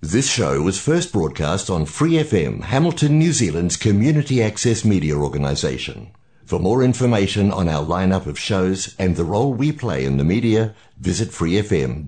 This show was first broadcast on Free FM, Hamilton, New Zealand's community access media organisation. For more information on our lineup of shows and the role we play in the media, visit freefm.org.nz.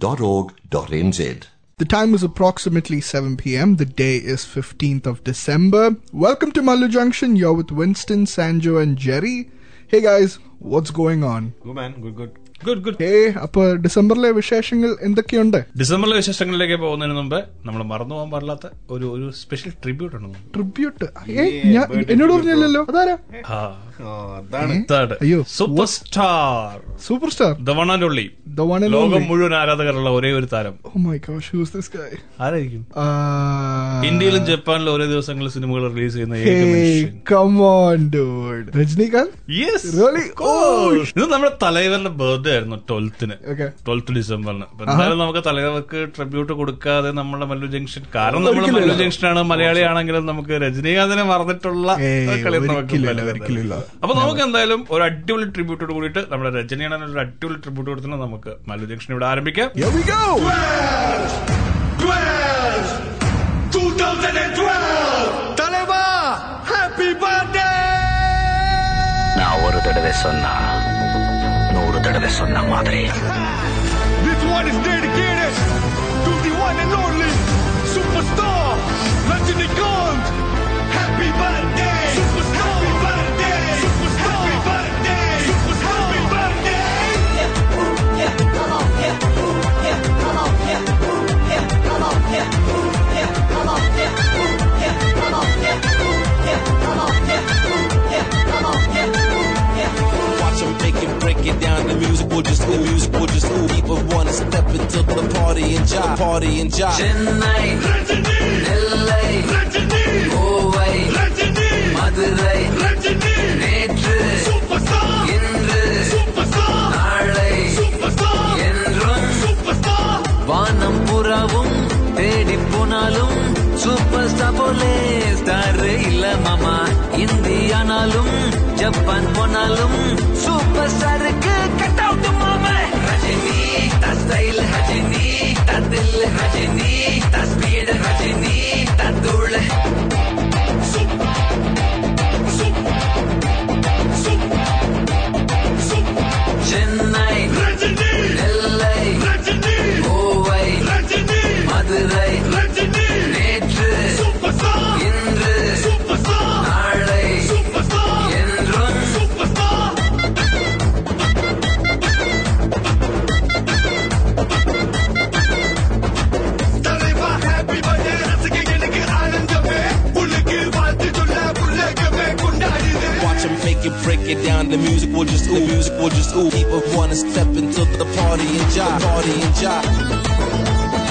The time is approximately 7 pm. The day is 15th of December. Welcome to Mallu Junction. You're with Winston, Sanjo, and Jerry. Hey guys, what's going on? Good man, good, good. Good good ഏ അപ്പൊ ഡിസംബറിലെ വിശേഷങ്ങൾ എന്തൊക്കെയുണ്ട്? ഡിസംബറിലെ വിശേഷങ്ങളിലേക്ക് പോകുന്നതിന് മുമ്പ് നമ്മൾ മറന്നു പോകാൻ പാടില്ലാത്ത ഒരു ഒരു സ്പെഷ്യൽ ട്രിബ്യൂട്ട് ഉണ്ട് ട്രിബ്യൂട്ട് ഏ ഞാൻ എന്നോട് പറഞ്ഞില്ലല്ലോ. അതാരാ? ആ, അതാണ്. third. അയ്യോ. Super star super star the one and only The one and ലോകം മുഴുവൻ ആരാധകരുള്ള ഒരേ ഒരു താരം. Oh my gosh, who's this guy? ആരായിരിക്കും? ഇന്ത്യയിലും ജപ്പാനിലും ഒരേ ദിവസങ്ങളിൽ സിനിമകൾ റിലീസ് ചെയ്യുന്ന രജനീകാന്ത്? Oh, ഇത് നമ്മുടെ തലൈവറിന്റെ ബർത്ത്ഡേ ആയിരുന്നു ട്വൽത്തിന് Okay. ട്വൽത്ത് ഡിസംബറിന് അപ്പൊ എന്തായാലും നമുക്ക് തലൈവർക്ക് ട്രിബ്യൂട്ട് കൊടുക്കാതെ നമ്മുടെ മല്ലു ജംഗ്ഷൻ കാരണം നമ്മൾ ഒരിക്കലും മല്ലു ഇല്ല. ജംഗ്ഷനാണ് മലയാളിയാണെങ്കിലും നമുക്ക് രജനീകാന്തിനെ മറന്നിട്ടുള്ള ഏയ്, കളി നമുക്ക് ഒരിക്കലും ഇല്ല, വില ഒരിക്കലും ഇല്ല. അപ്പൊ നമുക്ക് എന്തായാലും ഒരു അടിപൊളി ട്രിബ്യൂട്ടോട് കൂടിയിട്ട് നമ്മുടെ രജനിയാണ് ഒരു അടിപൊളി ട്രിബ്യൂട്ട് കൊടുത്തിട്ട് നമുക്ക് മല്ലു ജംഗ്ഷൻ ഇവിടെ ആരംഭിക്കാം Here we go. 2012 தலைவா ஹாப்பி பர்த்டே நான் ஒரு தடவை சொன்னா நூறு தடவை சொன்ன மாதிரி This one is dedicated to the one and only superstar Rajinikanth. Happy birthday, Step into the party and jive, party and jive. Chennai Rajini, Nellai Rajini, Kovai Rajini, Madurai Rajini, நேற்று superstar, இன்று superstar, நாளை superstar, என்றும் superstar. வானம் புறாவும் தேடி போனாலும் super star போலே star இல்ல மாமா இந்தியானாலும் ஜப்பான் போனாலும் சூப்பர் ஸ்டாருக்கு Dile rellenita, dile rellenita. will just ooh, the music will just ooh. People wanna step into the party and jive, party and jive.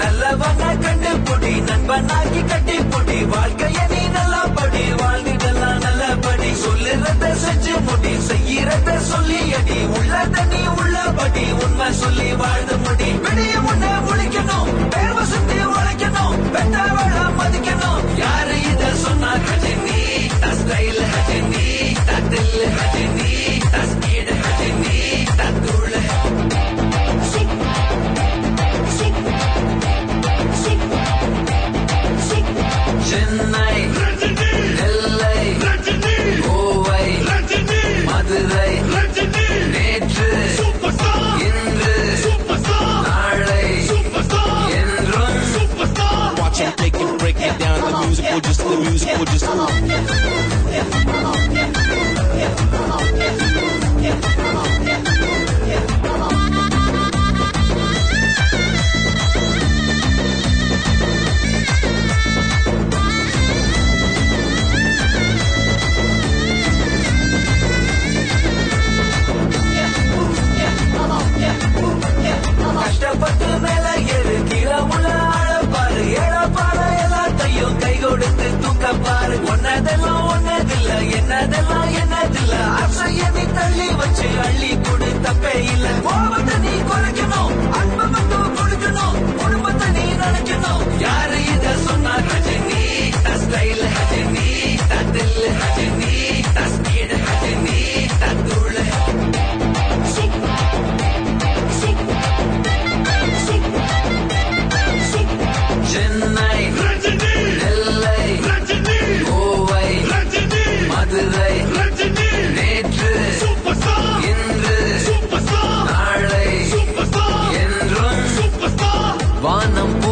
நல்லவன கண்டு பொடி நண்பனாகி கட்டி பொடி வாழ்க்கைய நீ நல்லா படி வாழ்ந்திடலாம் நல்லபடி சொல்லுறத செஞ்சு முடி செய்யறத சொல்லி அடி உள்ளத நீ உள்ளபடி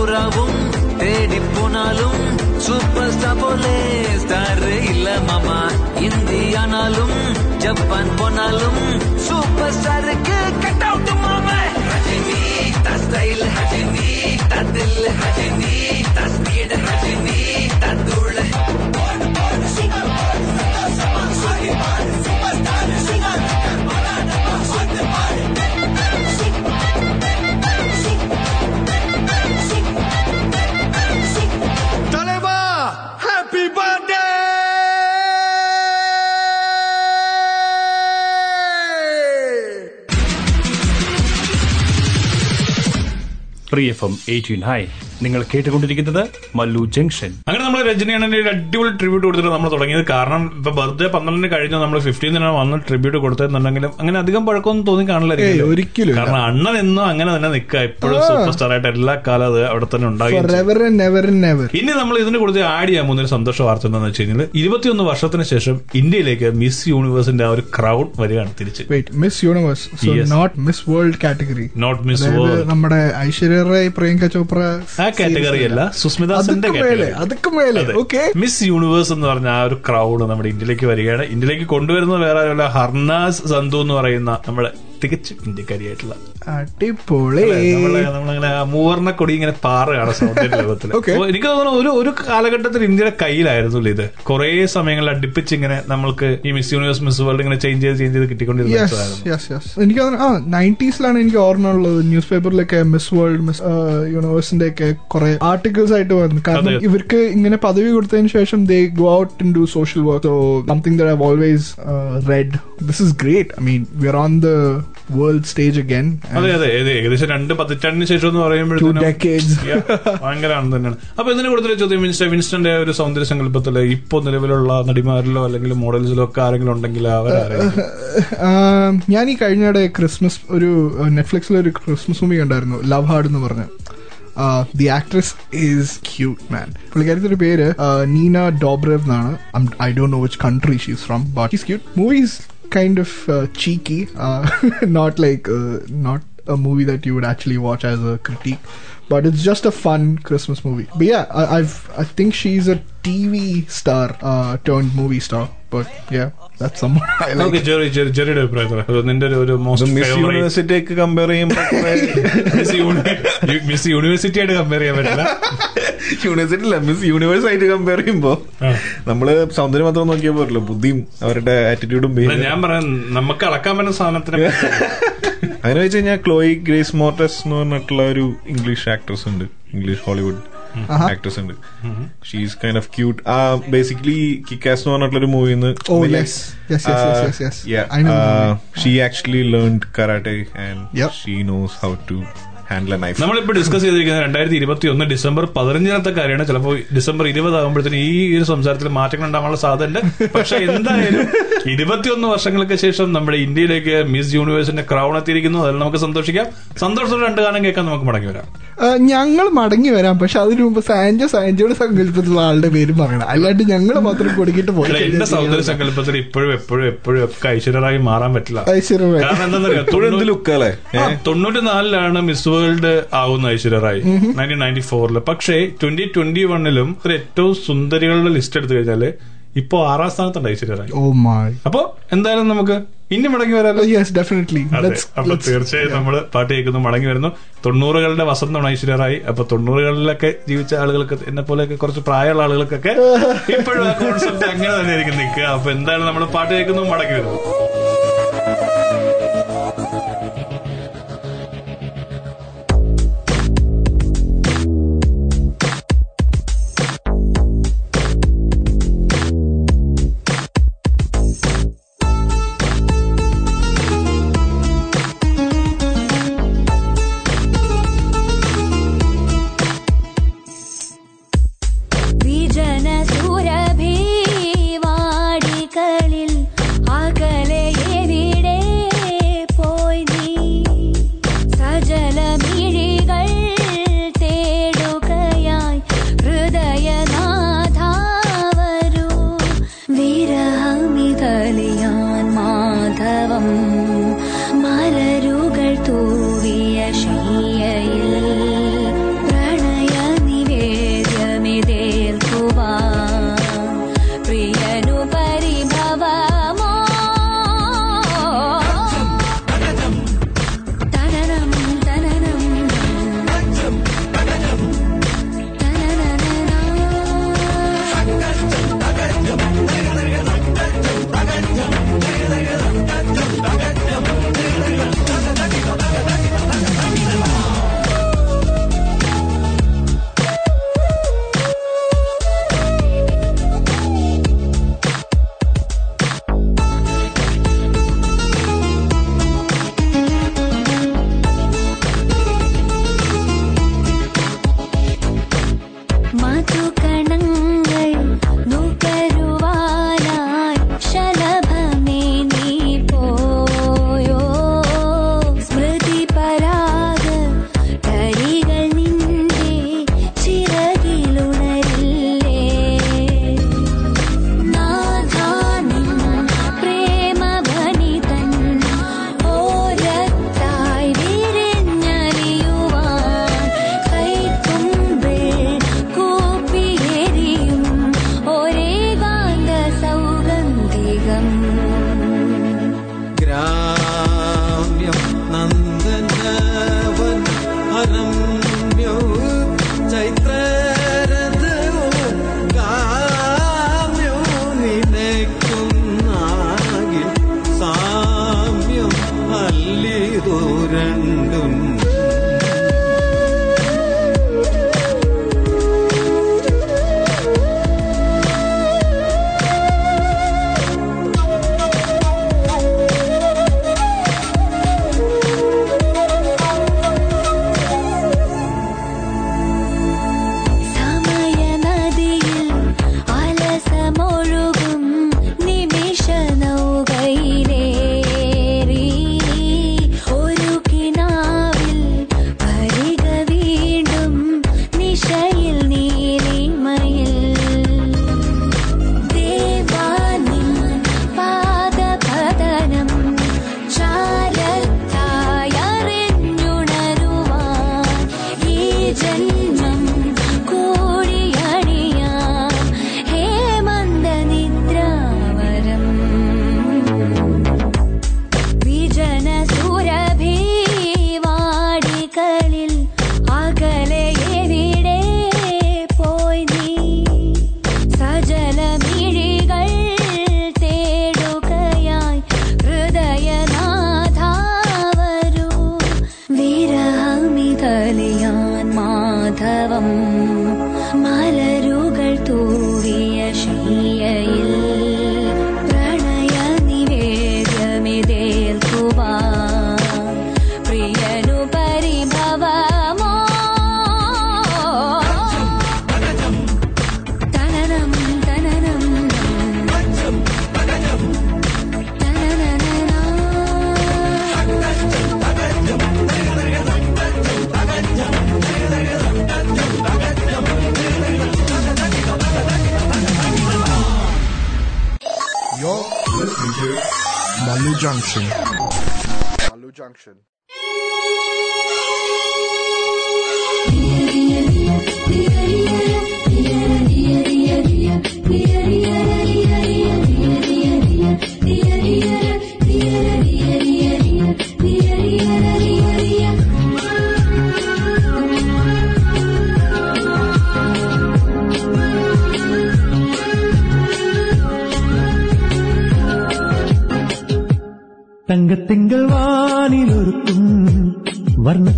பூராவும் தேடி போனாலும் சூப்பர் ஸ்டார் போலே ஸ்டார் இல்ல மாமா. இந்தியானாலும் ஜப்பான் போனாலும் சூப்பர் ஸ்டாருக்கு கட் அவுட் மாமா. ரஜினி தஸ்தைல் ரஜினி ததில் ரஜினி தஸ்பீட் Rajini ததுள் super super super free F M eighteen high നിങ്ങൾ കേട്ടുകൊണ്ടിരിക്കുന്നത് മല്ലു ജംഗ്ഷൻ. അങ്ങനെ നമ്മൾ രജനിയാണ് ഒരു അടിപൊളി ട്രിബ്യൂട്ട് കൊടുത്തിട്ട് നമ്മൾ തുടങ്ങിയത്. കാരണം ഇപ്പൊ ബർത്ത്ഡേ പന്ത്രണ്ടിന് കഴിഞ്ഞ് നമ്മൾ ഫിഫ്റ്റീനാണ് വന്ന് ട്രിബ്യൂട്ട് കൊടുത്തതെന്നുണ്ടെങ്കിലും അങ്ങനെ അധികം പഴക്കമൊന്നും തോന്നി കാണില്ലായിരിക്കും ഒരിക്കലും കാരണം അണ്ണൻ എന്നും അങ്ങനെ തന്നെ നിൽക്കുക. എപ്പോഴും സൂപ്പർ സ്റ്റാർ ആയിട്ട് എല്ലാ കാലം അത് അവിടെ തന്നെ ഉണ്ടാകും ഇനി നമ്മൾ ഇതിനെ കൊടുത്ത് ആഡ് ചെയ്യാൻ പോകുന്ന ഒരു സന്തോഷ വാർത്ത എന്താണെന്ന് വെച്ച് കഴിഞ്ഞാൽ ഇരുപത്തിയൊന്ന് വർഷത്തിന് ശേഷം ഇന്ത്യയിലേക്ക് മിസ് യൂണിവേഴ്സിന്റെ ആ ഒരു ക്രൗഡ് വരികയാണ് തിരിച്ച്. Miss universe not miss world category not miss world നമ്മുടെ ഐശ്വര്യ റായ് പ്രിയങ്ക ചോപ്ര ആ കാറ്റഗറി അല്ല സുസ്മിത സെന്റെ അതൊക്കെ മേലെ ഓക്കെ മിസ് യൂണിവേഴ്സ് എന്ന് പറഞ്ഞ ആ ഒരു ക്രൗഡ് നമ്മുടെ ഇന്ത്യയിലേക്ക് വരികയാണ്. ഇന്ത്യയിലേക്ക് കൊണ്ടുവരുന്നത് വേറെ ആരുമല്ല ഹർനാസ് സന്ധു എന്ന് പറയുന്ന നമ്മുടെ തികച്ചും ഇന്ത്യക്കാരിയായിട്ടുള്ള. അടിപൊളി. നമ്മളങ്ങനെ മൂവർണ കൊടി ഇങ്ങനെ പാറുകയാണ് സൗന്ദര്യ ലോകത്തിൽ. എനിക്ക് തോന്നുന്നു ഒരു ഒരു കാലഘട്ടത്തിൽ ഇന്ത്യയുടെ കയ്യിലായിരുന്നു ഇത്. കുറെ സമയങ്ങളിൽ അടുപ്പിച്ച് ഇങ്ങനെ നമ്മൾക്ക് ഈ മിസ് യൂണിവേഴ്സ് മിസ് വേൾഡ് ഇങ്ങനെ ചേഞ്ച് ചെയ്ത് ചേഞ്ച് ചെയ്ത് കിട്ടിക്കൊണ്ടിരുന്നു എനിക്ക് തോന്നുന്നു ആ നയന്റീസിലാണ് എനിക്ക് ഓർമ്മയുള്ളത് ന്യൂസ് പേപ്പറിലൊക്കെ മിസ് വേൾഡ് മിസ് യൂണിവേഴ്സിന്റെ ഒക്കെ കുറെ ആർട്ടിക്കിൾസ് ആയിട്ട് വന്നു. കാരണം ഇവർക്ക് ഇങ്ങനെ പദവി കൊടുത്തതിന് ശേഷം they go out in do social work so something the always red this is great I mean we are on the world stage again അതെ അതെ. ഏകദേശം രണ്ട് പതിറ്റാണ്ടിന് ശേഷം എന്ന് പറയുമ്പോഴത്തേക്കും ഭയങ്കര ആണെന്ന് തന്നെയാണ്. അപ്പൊ ഇതിനെ കൂടുതൽ ചോദ്യം? വിൻസ്റ്റ വിൻസ്റ്റന്റെ ഒരു സൗന്ദര്യ സങ്കല്പത്തിൽ ഇപ്പോ നിലവിലുള്ള നടിമാരിലോ അല്ലെങ്കിൽ മോഡൽസിലോ ഒക്കെ ആരെങ്കിലും ഉണ്ടെങ്കിൽ അവരാരെങ്കിലും ആം, ഞാൻ ഈ കഴിഞ്ഞ ക്രിസ്മസ് ഒരു നെറ്റ്ഫ്ലിക്സിൽ ഒരു ക്രിസ്മസ് മൂവി ഉണ്ടായിരുന്നു ലവ് ഹാർഡ് എന്ന് പറഞ്ഞു. The actress is cute man പുള്ളിക്കാരത്തിന്റെ പേര് നീന ഡോബ്രവ് എന്നാണ്. I don't know which country she's from but is cute movies kind of uh, cheeky, uh, not like uh, not a movie that you would actually watch as a critique, but it's just a fun Christmas movie. But yeah, I, have I think she's a TV star uh, turned movie star. Jerry Jerry ജെറിയുടെ അഭിപ്രായത്തിൽ നിന്റെ ഒരു- ഒരു most miss university compare ചെയ്യുമ്പോൾ miss university ആയിട്ട് compare ചെയ്യാൻ പറ്റില്ല. University അല്ല miss universe ആയിട്ട് കമ്പയർ ചെയ്യുമ്പോ ആ. നമ്മൾ സൗന്ദര്യം മാത്രം നോക്കിയാൽ പോരല്ലോ. ബുദ്ധിയും അവരുടെ ആറ്റിറ്റ്യൂഡും ഞാൻ പറയാം നമുക്ക് അളക്കാൻ പറ്റുന്ന സാധനത്തിന് അങ്ങനെ വെച്ച് കഴിഞ്ഞാൽ ക്ലോയി ഗ്രേസ് മോർട്ടസ് എന്ന് പറഞ്ഞിട്ടുള്ള ഒരു ഇംഗ്ലീഷ് ആക്ട്രസ് ഉണ്ട്. ഇംഗ്ലീഷ് ഹോളിവുഡ് ആക്ട്രസ് ഉണ്ട് ഷീസ് കൈൻഡ് ഓഫ് ക്യൂട്ട് ആ ബേസിക്കലി കിക്കാസ് എന്ന് പറഞ്ഞിട്ടുള്ള ഒരു മൂവിന്ന് Oh, yes. Yes, yes, yes, yes, yes. I know the movie. She actually learn karate and. She knows how to handle a knife നമ്മളിപ്പോ discuss ചെയ്തിരിക്കുന്ന രണ്ടായിരത്തി ഇരുപത്തി ഒന്ന് ഡിസംബർ പതിനഞ്ചിനത്തെ കാര്യമാണ്. ചിലപ്പോൾ ഡിസംബർ ഇരുപത് ആകുമ്പോഴത്തേക്കും ഈ ഒരു സംസാരത്തിൽ മാറ്റങ്ങൾ ഉണ്ടാവാനുള്ള സാധ്യത പക്ഷെ എന്തായാലും ഇരുപത്തിയൊന്ന് വർഷങ്ങൾക്ക് ശേഷം നമ്മുടെ ഇന്ത്യയിലേക്ക് മിസ് യൂണിവേഴ്സിന്റെ ക്രൗൺ എത്തിയിരിക്കുന്നു. അതിൽ നമുക്ക് സന്തോഷിക്കാം. സന്തോഷത്തോടെ രണ്ട് ഗാനം കേൾക്കാൻ നമുക്ക് മടങ്ങി വരാം. ഞങ്ങൾ മടങ്ങി വരാം. പക്ഷെ അതിനു മുമ്പ് സാൻജോ സാൻജോയുടെ സങ്കല്പത്തിലുള്ള ആളുടെ പേര് പറയണം. അല്ലാണ്ട് ഞങ്ങൾ മാത്രം കൊടുക്കിട്ട് പോയി എന്റെ സൗന്ദര്യ സങ്കല്പത്തിൽ ഇപ്പോഴും എപ്പോഴും എപ്പോഴും ഒക്കെ ഐശ്വര്യമായി മാറാൻ പറ്റില്ല. ഐശ്വര്യ റായ്. കാരണം എന്താണെന്നറിയാം? എപ്പോഴും എന്ത് ലുക്കല്ലേ തൊണ്ണൂറ്റിനാലിലാണ് മിസ് വേൾഡ് ആവുന്ന ഐശ്വര്യ റായ് നയന്റീൻ നയന്റി ഫോറിൽ പക്ഷേ ട്വന്റി ട്വന്റി വണ്ണിലും ഒരു ഏറ്റവും സുന്ദരികളുടെ ലിസ്റ്റ് എടുത്തു കഴിഞ്ഞാൽ ഇപ്പോ ആറാം സ്ഥാനത്തുണ്ട് ഐശ്വര്യറായി. ഓ മൈ അപ്പൊ എന്തായാലും നമുക്ക് ഇനി മടങ്ങി വരാമല്ലോ യെസ് ഡെഫിനറ്റ്ലി അപ്പൊ തീർച്ചയായും നമ്മൾ പാട്ട് കേൾക്കുന്നു മടങ്ങി വരുന്നു. തൊണ്ണൂറുകളുടെ വസന്തമാണ് ഐശ്വര്യ റായ് അപ്പൊ തൊണ്ണൂറുകളിലൊക്കെ ജീവിച്ച ആളുകൾക്ക് എന്നെ പോലെയൊക്കെ കുറച്ച് പ്രായമുള്ള ആളുകൾക്കൊക്കെ ഇപ്പോഴും ആ കോൺസെപ്റ്റ് അങ്ങനെ തന്നെ ആയിരിക്കും നിൽക്കുക. അപ്പൊ എന്തായാലും നമ്മൾ പാട്ട് കേൾക്കുന്നു മടങ്ങി വരുന്നു. தங்கத்திங்கள் வானில் ஒருக்கும் வர்ண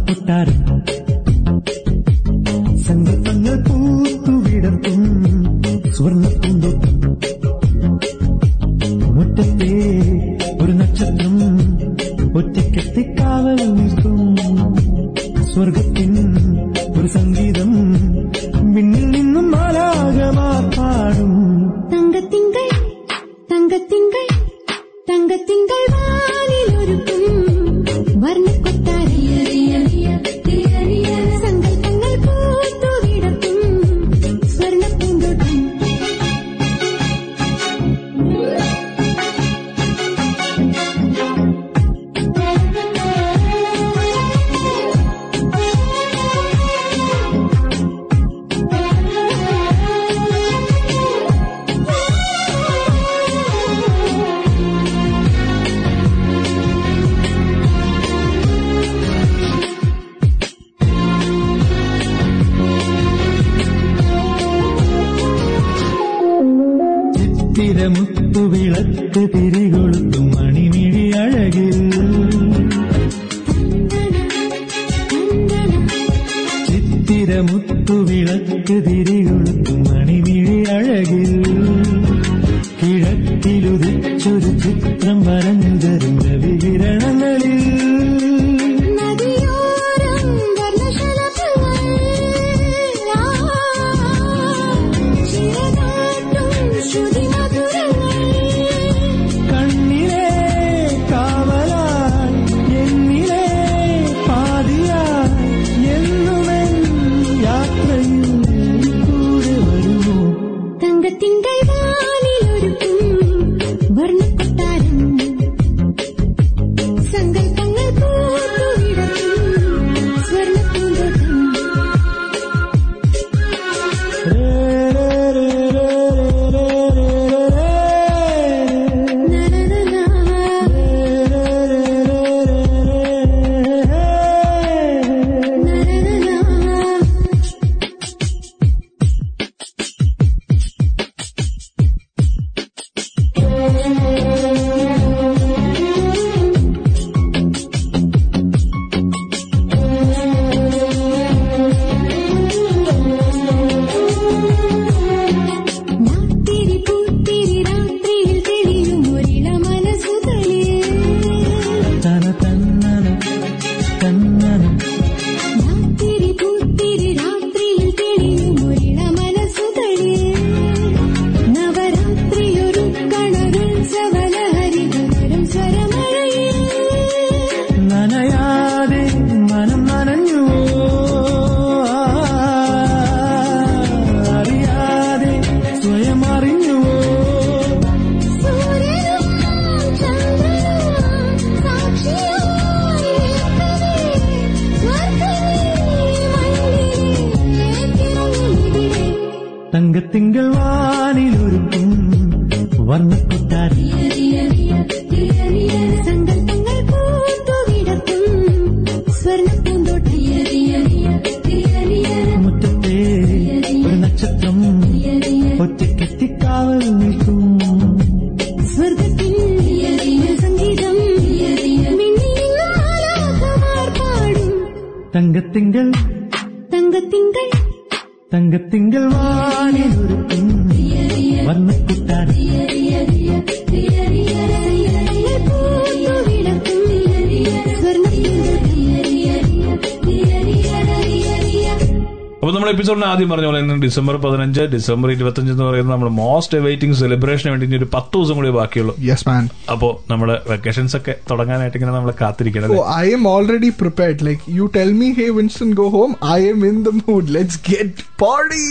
എപ്പിസോഡിന് ആദ്യം പറഞ്ഞ പോലെ ഡിസംബർ പതിനഞ്ച് ഡിസംബർ ഇരുപത്തി അഞ്ച് എന്ന് പറയുന്നത് നമ്മൾ മോസ്റ്റ് വെയിറ്റിംഗ് സെലിബ്രേഷന് വേണ്ടി ഒരു പത്ത് ദിവസം കൂടി ബാക്കിയുള്ളൂ. യെസ് മാൻ അപ്പോ നമ്മൾ വെക്കേഷൻസ് ഒക്കെ തുടങ്ങാനായിട്ട് ഇങ്ങനെ നമ്മൾ കാത്തിരിക്കണം I'm already prepared like you tell me hey Winston go home I'm in the mood let's get party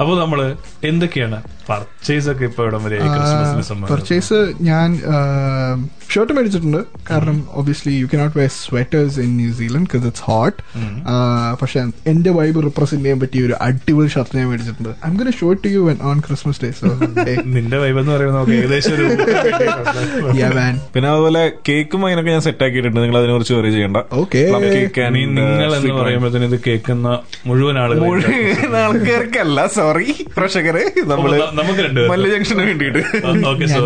അപ്പൊ നമ്മൾ എന്തൊക്കെയാണ് പർച്ചേസ് ഒക്കെ ഇപ്പൊ ഇവിടം വരെ പർച്ചേസ് ഞാൻ ഷർട്ട് മേടിച്ചിട്ടുണ്ട്. കാരണം obviously you cannot wear sweaters in New Zealand because it's hot പക്ഷെ എന്റെ വൈബ് റിപ്രസെന്റ് ചെയ്യാൻ പറ്റിയ ഒരു അടിപൊളി ഷർട്ട് ഞാൻ മേടിച്ചിട്ടുണ്ട്. I'm gonna show to you on Christmas day so നിന്റെ വൈബ് എന്ന് പറയുന്നത് നമുക്ക് ഏകദേശം പിന്നെ അതുപോലെ കേക്കും അതിനൊക്കെ ഞാൻ സെറ്റ് ആക്കിയിട്ടുണ്ട്. നിങ്ങൾ അതിനെ കുറിച്ച് വറി ചെയ്യണ്ട. ഓക്കെ നിങ്ങൾ uh, എന്ന് wine. പറയുമ്പോഴത്തേന് ഇത് കേൾക്കുന്ന മുഴുവൻ ആളുകൾ മുഴുവൻ ആൾക്കാർക്കല്ല സോറി പ്രേക്ഷകരെ നമ്മൾ നമുക്ക്. മല്ല ജംഗ്ഷന്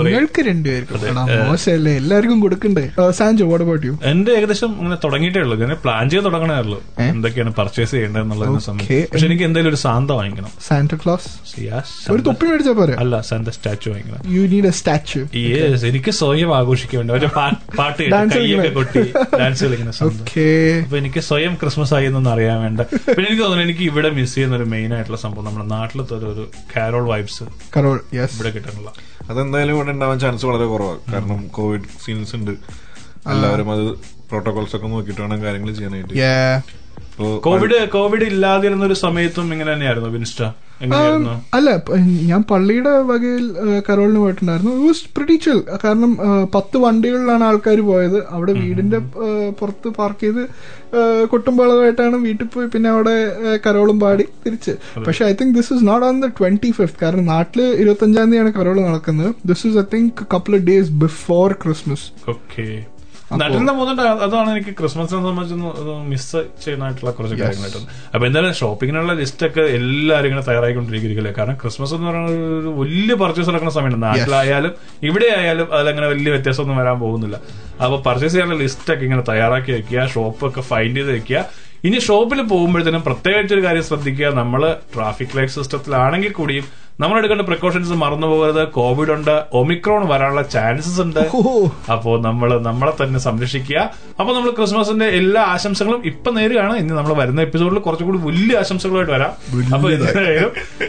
ഞങ്ങൾക്ക് രണ്ടുപേർക്കും. എടാ, മോശമല്ലേ? എല്ലാവർക്കും കൊടുക്കണ്ടേ? സാൻജോ വാട്ട് അബൌട്ട് യു എന്റെ ഏകദേശം ഇങ്ങനെ തുടങ്ങിയിട്ടേ ഉള്ളൂ. ഞാൻ പ്ലാൻ ചെയ്ത് തുടങ്ങണേ ഉള്ളൂ. എന്തൊക്കെയാണ് പർച്ചേസ് ചെയ്യേണ്ടത് എന്നുള്ളതിനെ സംബന്ധിച്ച്. പക്ഷെ എനിക്ക് എന്തെങ്കിലും ഒരു സാന്ത വാങ്ങിക്കണം. സാന്റ ക്ലോസ് Yeah, ഒരു തൊപ്പി മേടിച്ചാ പോരെ? അല്ല സാന്ത സ്റ്റാച്ചു വാങ്ങിക്കണം. You need a statue Yes, എനിക്ക് സ്വയം ആഘോഷിക്കാൻ വേണ്ടി ഒരു പാ- പാട്ട് കൈയൊക്കെ കൊട്ടി ഡാൻസ് കളിക്കുന്ന സാന്ത. ഓക്കേ അപ്പൊ എനിക്ക് സ്വയം ക്രിസ്മസ് ആയി എന്നൊന്നും അറിയാൻ വേണ്ട. പിന്നെ എനിക്ക് തോന്നുന്നു എനിക്ക് ഇവിടെ മിസ് ചെയ്യുന്ന ഒരു മെയിൻ ആയിട്ടുള്ള സംഭവം നമ്മുടെ നാട്ടിലത്തെ ഒരു- കാരോൾ വൈബ്സ് കരോൾ യെസ് ഇവിടെ കിട്ടാനുള്ള. അതെന്തായാലും ഇവിടെ ഉണ്ടാവാൻ ചാൻസ് വളരെ കുറവാണ് കാരണം കോവിഡ് സീൻസ് ഉണ്ട്. എല്ലാവരും അത് പ്രോട്ടോകോൾസ് ഒക്കെ നോക്കിയിട്ട് വേണം കാര്യങ്ങൾ ചെയ്യാനായിട്ട്. കോവിഡ് കോവിഡ് ഇല്ലാതിരുന്ന ഒരു സമയത്തും ഇങ്ങനെ തന്നെയായിരുന്നു വിൻസ്റ്റ അല്ല ഞാൻ പള്ളിയുടെ വകയിൽ കരോളിന് പോയിട്ടുണ്ടായിരുന്നു. ഇറ്റ് വാസ് പ്രിറ്റി ചിൽ കാരണം പത്ത് വണ്ടികളിലാണ് ആൾക്കാർ പോയത്. അവിടെ വീടിന്റെ പുറത്ത് പാർക്ക് ചെയ്ത് കൊട്ടുംപാളമായിട്ടാണ് വീട്ടിൽ പോയി പിന്നെ അവിടെ കരോളും പാടി തിരിച്ച്. പക്ഷെ I think this is not on the twenty fifth കാരണം നാട്ടിൽ ഇരുപത്തഞ്ചാം തീയതിയാണ് കരോൾ നടക്കുന്നത്. This is I think couple of days before Christmas okay നാട്ടിൽ നിന്ന് പോകുന്നുണ്ട്. അതാണ് എനിക്ക് ക്രിസ്മസിനെ സംബന്ധിച്ച് മിസ് ചെയ്യുന്നതായിട്ടുള്ള കുറച്ച് കാര്യങ്ങളായിട്ടുണ്ട് അപ്പൊ എന്തായാലും ഷോപ്പിങ്ങിനുള്ള ലിസ്റ്റ് ഒക്കെ എല്ലാവരും ഇങ്ങനെ തയ്യാറായിക്കൊണ്ടിരിക്കുകയല്ലേ കാരണം ക്രിസ്മസ് എന്ന് പറയുന്നത് ഒരു വലിയ പർച്ചേസ് നടക്കുന്ന സമയമാണ്. നാട്ടിലായാലും ഇവിടെ ആയാലും അതിലങ്ങനെ വലിയ വ്യത്യാസമൊന്നും വരാൻ പോകുന്നില്ല. അപ്പൊ പർച്ചേസ് ചെയ്യാനുള്ള ലിസ്റ്റ് ഒക്കെ ഇങ്ങനെ തയ്യാറാക്കി വെക്കുക ഷോപ്പൊക്കെ ഫൈൻഡ് ചെയ്ത് വെക്കുക. ഇനി ഷോപ്പിൽ പോകുമ്പോഴത്തേനും പ്രത്യേകിച്ച് ഒരു കാര്യം ശ്രദ്ധിക്കുക. നമ്മൾ ട്രാഫിക് ലൈറ്റ് സിസ്റ്റത്തിലാണെങ്കിൽ കൂടിയും നമ്മൾ എടുക്കേണ്ട പ്രിക്കോഷൻസ് മറന്നു പോകരുത്. കോവിഡ് ഉണ്ട്. ഒമിക്രോൺ വരാനുള്ള ചാൻസസ് ഉണ്ട്. അപ്പോ നമ്മൾ നമ്മളെ തന്നെ സംരക്ഷിക്കുക. അപ്പൊ നമ്മൾ ക്രിസ്മസിന്റെ എല്ലാ ആശംസകളും ഇപ്പൊ നേരുകയാണ്. ഇനി നമ്മൾ വരുന്ന എപ്പിസോഡിൽ കുറച്ചുകൂടി വലിയ ആശംസകളുമായിട്ട് വരാം. അപ്പൊ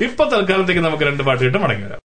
ഇപ്പൊ തൽക്കാലത്തേക്ക് നമുക്ക് രണ്ട് പാട്ട് കിട്ടും മടങ്ങി വരാം.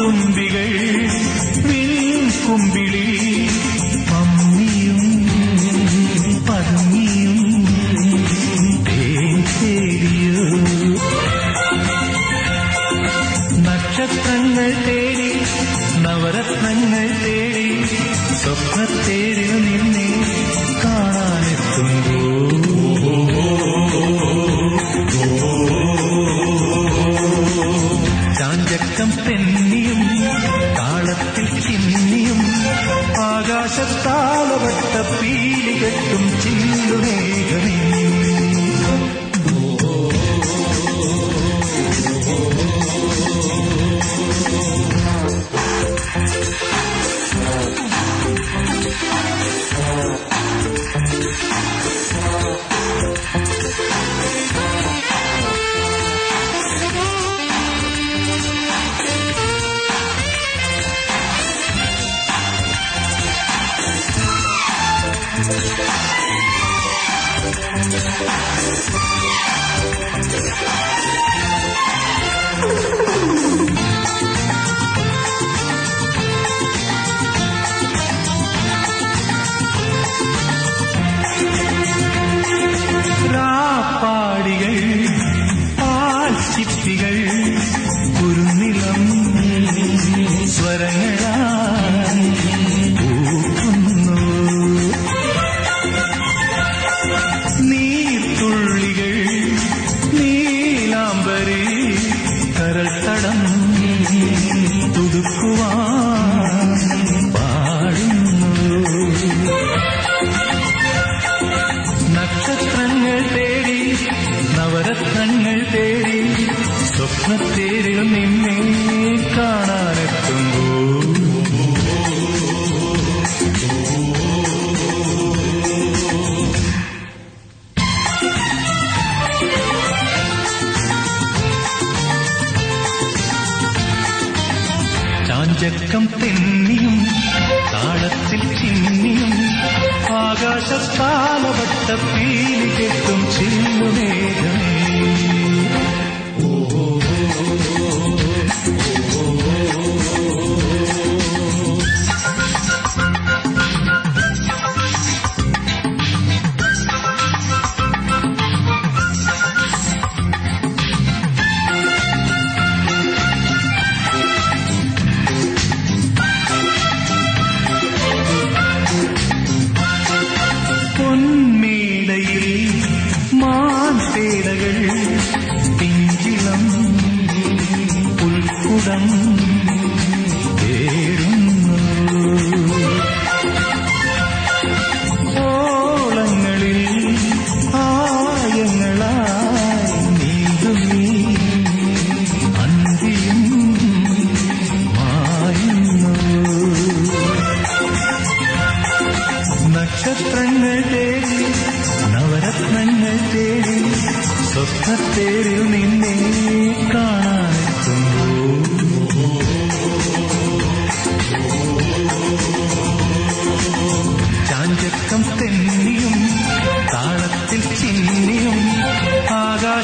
തുമ്പികൾ വിൻ കുമ്പിളി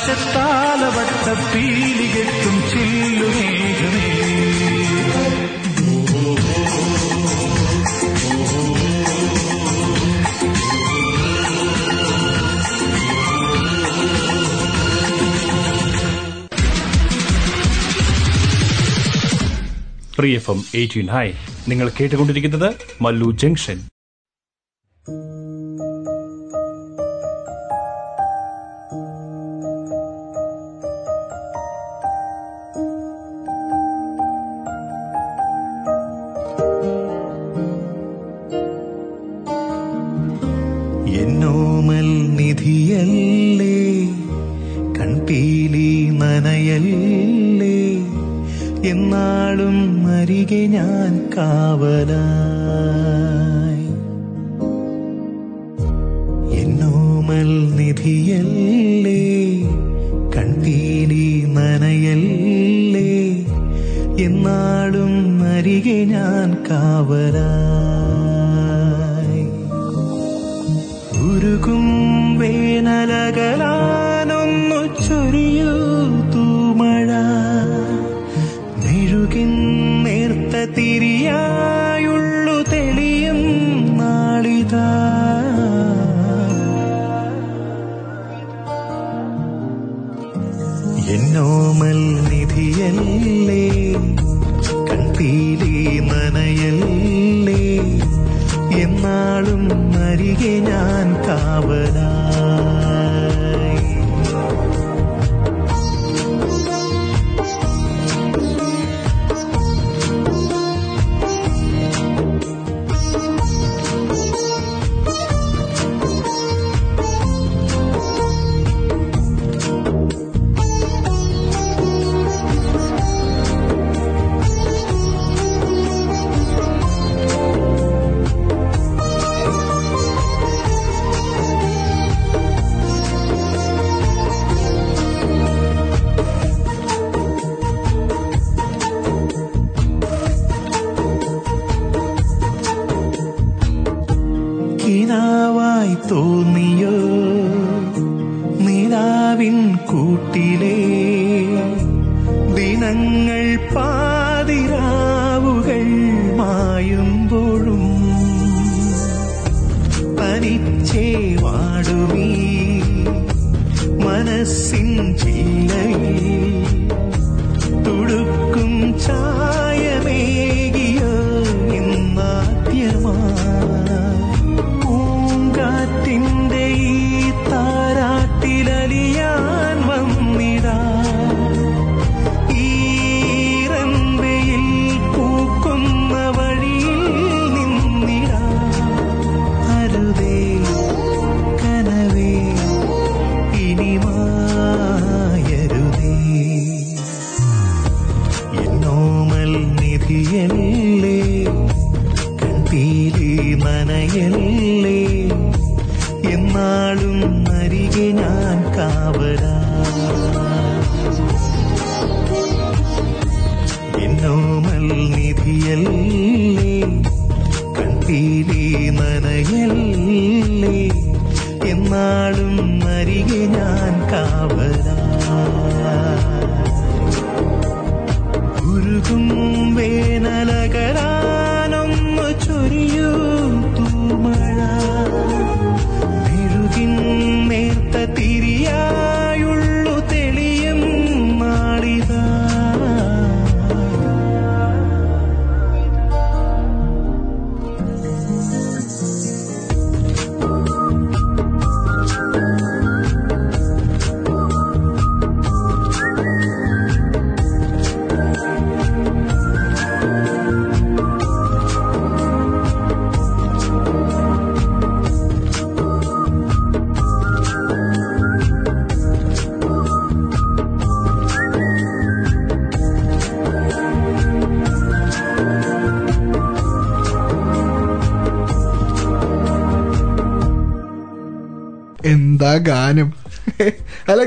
ആകാശത്താലവട്ടപ്പീലികെത്തും ചില്ലുമേഘമേ. പ്രിയ എം എയ്റ്റീൻ ഹൈ നിങ്ങൾ കേട്ടുകൊണ്ടിരിക്കുന്നത് മല്ലു ജംഗ്ഷൻ. അരികെ ഞാൻ കാവലാ.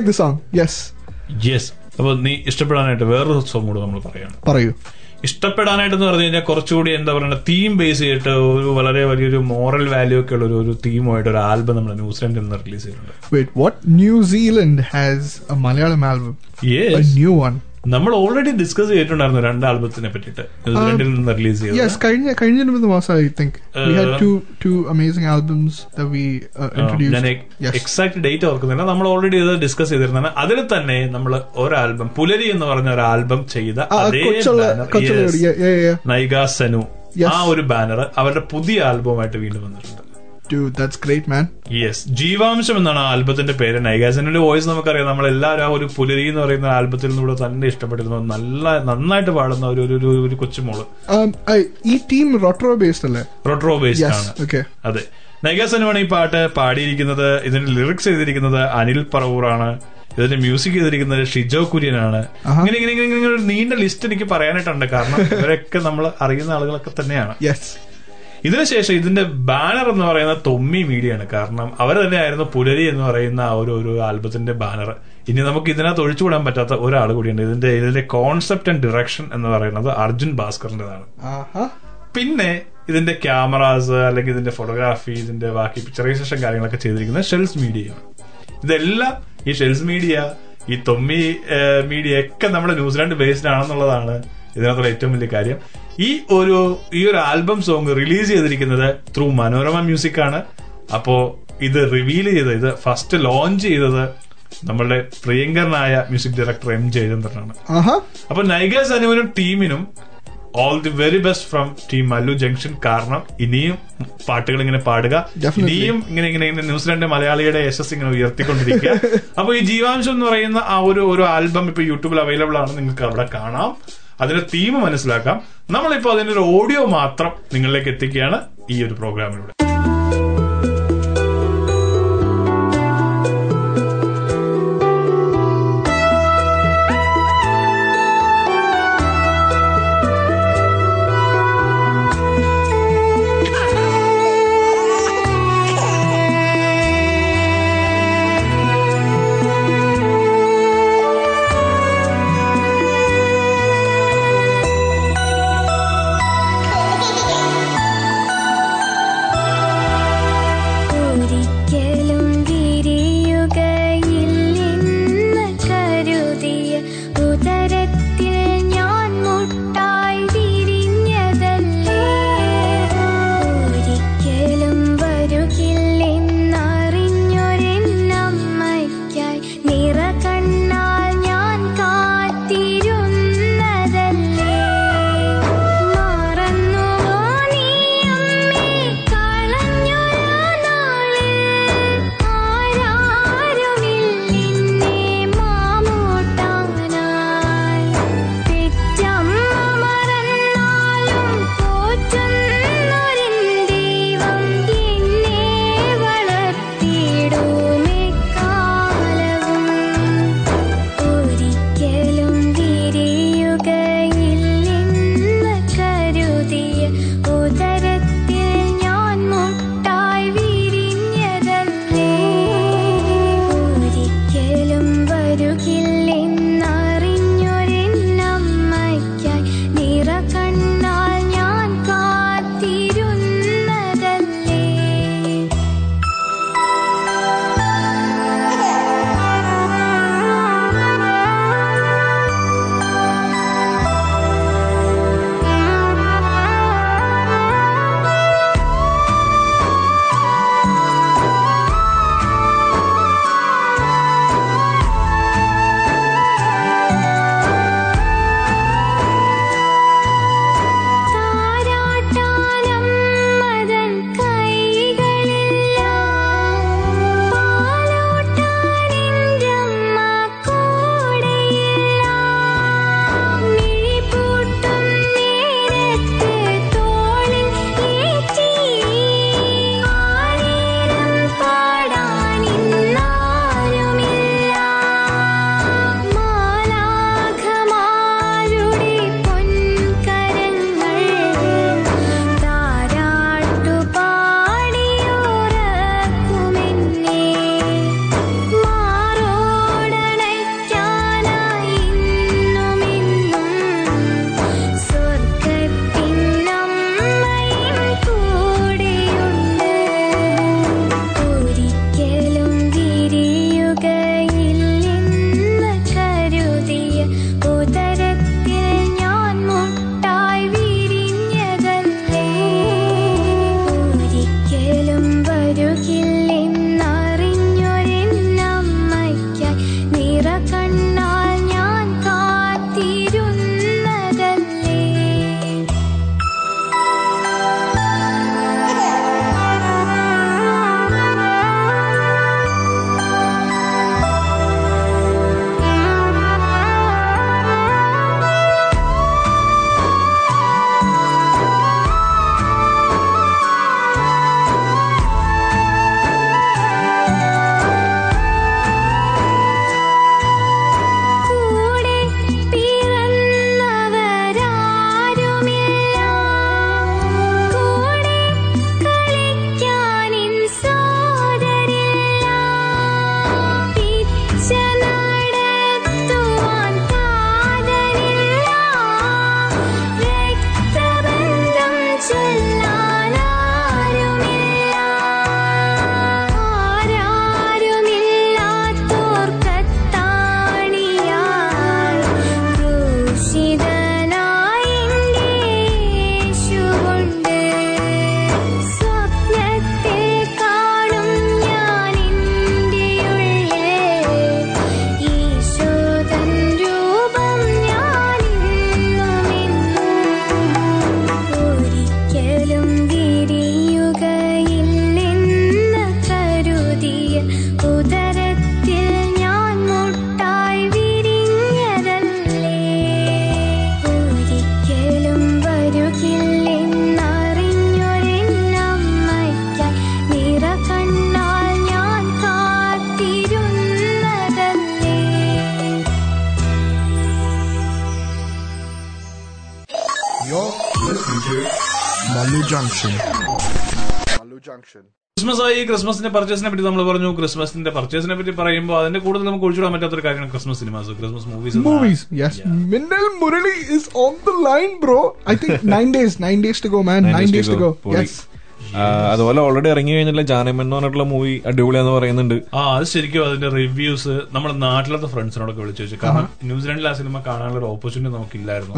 ദി സോങ് യെസ് യെസ് അപ്പൊ നീ ഇഷ്ടപ്പെടാനായിട്ട് വേറൊരു സോങ് കൂടെ നമ്മൾ പറയാണ്. പറയൂ. ഇഷ്ടപ്പെടാനായിട്ട് എന്ന് പറഞ്ഞു കഴിഞ്ഞാൽ കുറച്ചുകൂടി എന്താ പറയുക തീം ബേസ് ചെയ്തിട്ട് ഒരു വളരെ വലിയൊരു മോറൽ വാല്യൂ ഒക്കെ ഉള്ള ഒരു തീമുമായിട്ട് ഒരു ആൽബം നമ്മൾ ന്യൂസിലൻഡിൽ നിന്ന് റിലീസ് ചെയ്തിട്ടുണ്ട്. Wait what New Zealand has a Malayalam album yes a new one. നമ്മൾ ഓൾറെഡി ഡിസ്കസ് ചെയ്തിട്ടുണ്ടായിരുന്നു രണ്ട് ആൽബത്തിനെ പറ്റിയിട്ട്. ന്യൂസിലാൻഡിൽ നിന്ന് റിലീസ് കഴിഞ്ഞ കഴിഞ്ഞ മാസം I think we had two two amazing albums albums we uh. ഞാൻ എക്സാക്ട് ഡേറ്റ് ഓർക്കുന്നില്ല. നമ്മൾ ഓൾറെഡി ഇത് ഡിസ്കസ് ചെയ്തിരുന്നതാണ്. അതിൽ തന്നെ നമ്മൾ ഒരു ആൽബം പുലരി എന്ന് പറഞ്ഞ ഒരു ആൽബം ചെയ്ത അതേ കൊച്ചുള്ള banner, കൊച്ചുള്ള yes. yeah, yeah, yeah. നൈഗ Sanu. ആ ഒരു ബാനർ അവരുടെ പുതിയ ആൽബമായിട്ട് വീണ്ടും വന്നിട്ടുണ്ട്. Dude, that's great, man. Yes Jeevamsham എന്നാണ് ആൽബത്തിന്റെ പേര്. നൈഗാസന്റെ വോയിസ് നമുക്കറിയാം. നമ്മളെല്ലാവരും ആ ഒരു പുലരി എന്ന് പറയുന്ന ആൽബത്തിൽ നിന്നൂടെ തന്നെ ഇഷ്ടപ്പെട്ടിരുന്നു. നല്ല നന്നായിട്ട് പാടുന്ന ഒരു ഒരു- ഒരു കൊച്ചുമോൾ Um, ഈ ടീം റോട്രോ ബേസ്ഡ് അല്ലേ? റോട്രോ ബേസ്ഡ് Yes, ആണ്. അതെ. നൈഗാസനുമാണ് ഈ പാട്ട് പാടിയിരിക്കുന്നത്. ഇതിന്റെ ലിറിക്സ് എഴുതിയിരിക്കുന്നത് അനിൽ പറവൂറാണ്. ഇതിന്റെ മ്യൂസിക് ചെയ്തിരിക്കുന്നത് ഷിജോ കുര്യനാണ്. ഇങ്ങനെ ഇങ്ങനെ ഇങ്ങനെ ഒരു നീണ്ട ലിസ്റ്റ് എനിക്ക് പറയാനായിട്ടുണ്ട്. കാരണം ഇവരൊക്കെ നമ്മൾ അറിയുന്ന ആളുകളൊക്കെ തന്നെയാണ്. ഇതിനുശേഷം ഇതിന്റെ ബാനർ എന്ന് പറയുന്ന തൊമ്മി മീഡിയ ആണ്. കാരണം അവർ തന്നെയായിരുന്നു പുലരി എന്ന് പറയുന്ന ആ ഒരു ഒരു ആൽബത്തിന്റെ ബാനർ ഇനി നമുക്ക് ഇതിനകത്ത് ഒഴിച്ചുകൂടാൻ പറ്റാത്ത ഒരാൾ കൂടിയുണ്ട്. ഇതിന്റെ ഇതിന്റെ കോൺസെപ്റ്റ് ആൻഡ് ഡിറക്ഷൻ എന്ന് പറയുന്നത് അർജുൻ ഭാസ്കറിന്റേതാണ്. പിന്നെ ഇതിന്റെ ക്യാമറാസ് അല്ലെങ്കിൽ ഇതിന്റെ ഫോട്ടോഗ്രാഫി ഇതിന്റെ ബാക്കി പിക്ചറൈസേഷൻ കാര്യങ്ങളൊക്കെ ചെയ്തിരിക്കുന്നത് ഷെൽസ് മീഡിയയാണ് ഇതെല്ലാം ഈ ഷെൽസ് മീഡിയ ഈ തൊമ്മി മീഡിയ ഒക്കെ നമ്മുടെ ന്യൂസിലാൻഡ് ബേസ്ഡ് ആണെന്നുള്ളതാണ് ഇതിനകത്തുള്ള ഏറ്റവും വലിയ കാര്യം. ഈ ഒരു ഈ ഒരു ആൽബം സോങ് റിലീസ് ചെയ്തിരിക്കുന്നത് ത്രൂ മനോരമ മ്യൂസിക് ആണ്. അപ്പോ ഇത് റിവീൽ ചെയ്ത് ഇത് ഫസ്റ്റ് ലോഞ്ച് ചെയ്തത് നമ്മളുടെ പ്രിയങ്കരനായ മ്യൂസിക് ഡയറക്ടർ എം ജയചന്ദ്രനാണ്. അപ്പൊ നൈഗ സനുവിനും ടീമിനും all the very best from team Mallu junction കാരണം ഇനിയും പാട്ടുകൾ ഇങ്ങനെ പാടുക ഇനിയും ഇങ്ങനെ ഇങ്ങനെ ഇങ്ങനെ ന്യൂസിലാൻഡ് മലയാളിയുടെ യശസ് ഇങ്ങനെ ഉയർത്തിക്കൊണ്ടിരിക്കുക. അപ്പൊ ഈ ജീവാംശം എന്ന് പറയുന്ന ആ ഒരു ഒരു ആൽബം ഇപ്പൊ യൂട്യൂബിൽ അവൈലബിൾ ആണ്. നിങ്ങൾക്ക് അവിടെ കാണാം. അതിന്റെ തീം മനസ്സിലാക്കാം. നമ്മളിപ്പോ അതിന്റെ ഒരു ഓഡിയോ മാത്രം നിങ്ങളിലേക്ക് എത്തിക്കുകയാണ് ഈ ഒരു പ്രോഗ്രാമിലൂടെ ക്രിസ്മസിന്റെ പർച്ചേസിനെ പറ്റി നമ്മൾ പറഞ്ഞു ക്രിസ്മസിന്റെ പർച്ചേസിനെ പറ്റി പറയുമ്പോൾ അതിന്റെ കൂടുതൽ നമുക്ക് ഒഴിച്ചുവിടാൻ പറ്റാത്തൊരു കാര്യമാണ് Christmas cinemas Christmas movies movies yes. Minnal Murali is on the line, bro. I think 9 days, 9 days to go, man. 9 days, to go. പൊളി. അതുപോലെ ഓൾറെഡി ഇറങ്ങി കഴിഞ്ഞിട്ടുള്ള ജാനമൻ എന്ന് പറഞ്ഞിട്ടുള്ള മൂവി അടിപൊളിയാന്ന് പറയുന്നുണ്ട്. ആ അത് ശരിക്കും അതിന്റെ റിവ്യൂസ് നമ്മുടെ നാട്ടിലത്തെ ഫ്രണ്ട്സിനോടൊക്കെ വിളിച്ചു വെച്ചു കാരണം ന്യൂസിലാൻഡിൽ ആ സിനിമ കാണാനുള്ള ഒരു ഓപ്പർച്യൂണിറ്റി നമുക്കില്ലായിരുന്നു.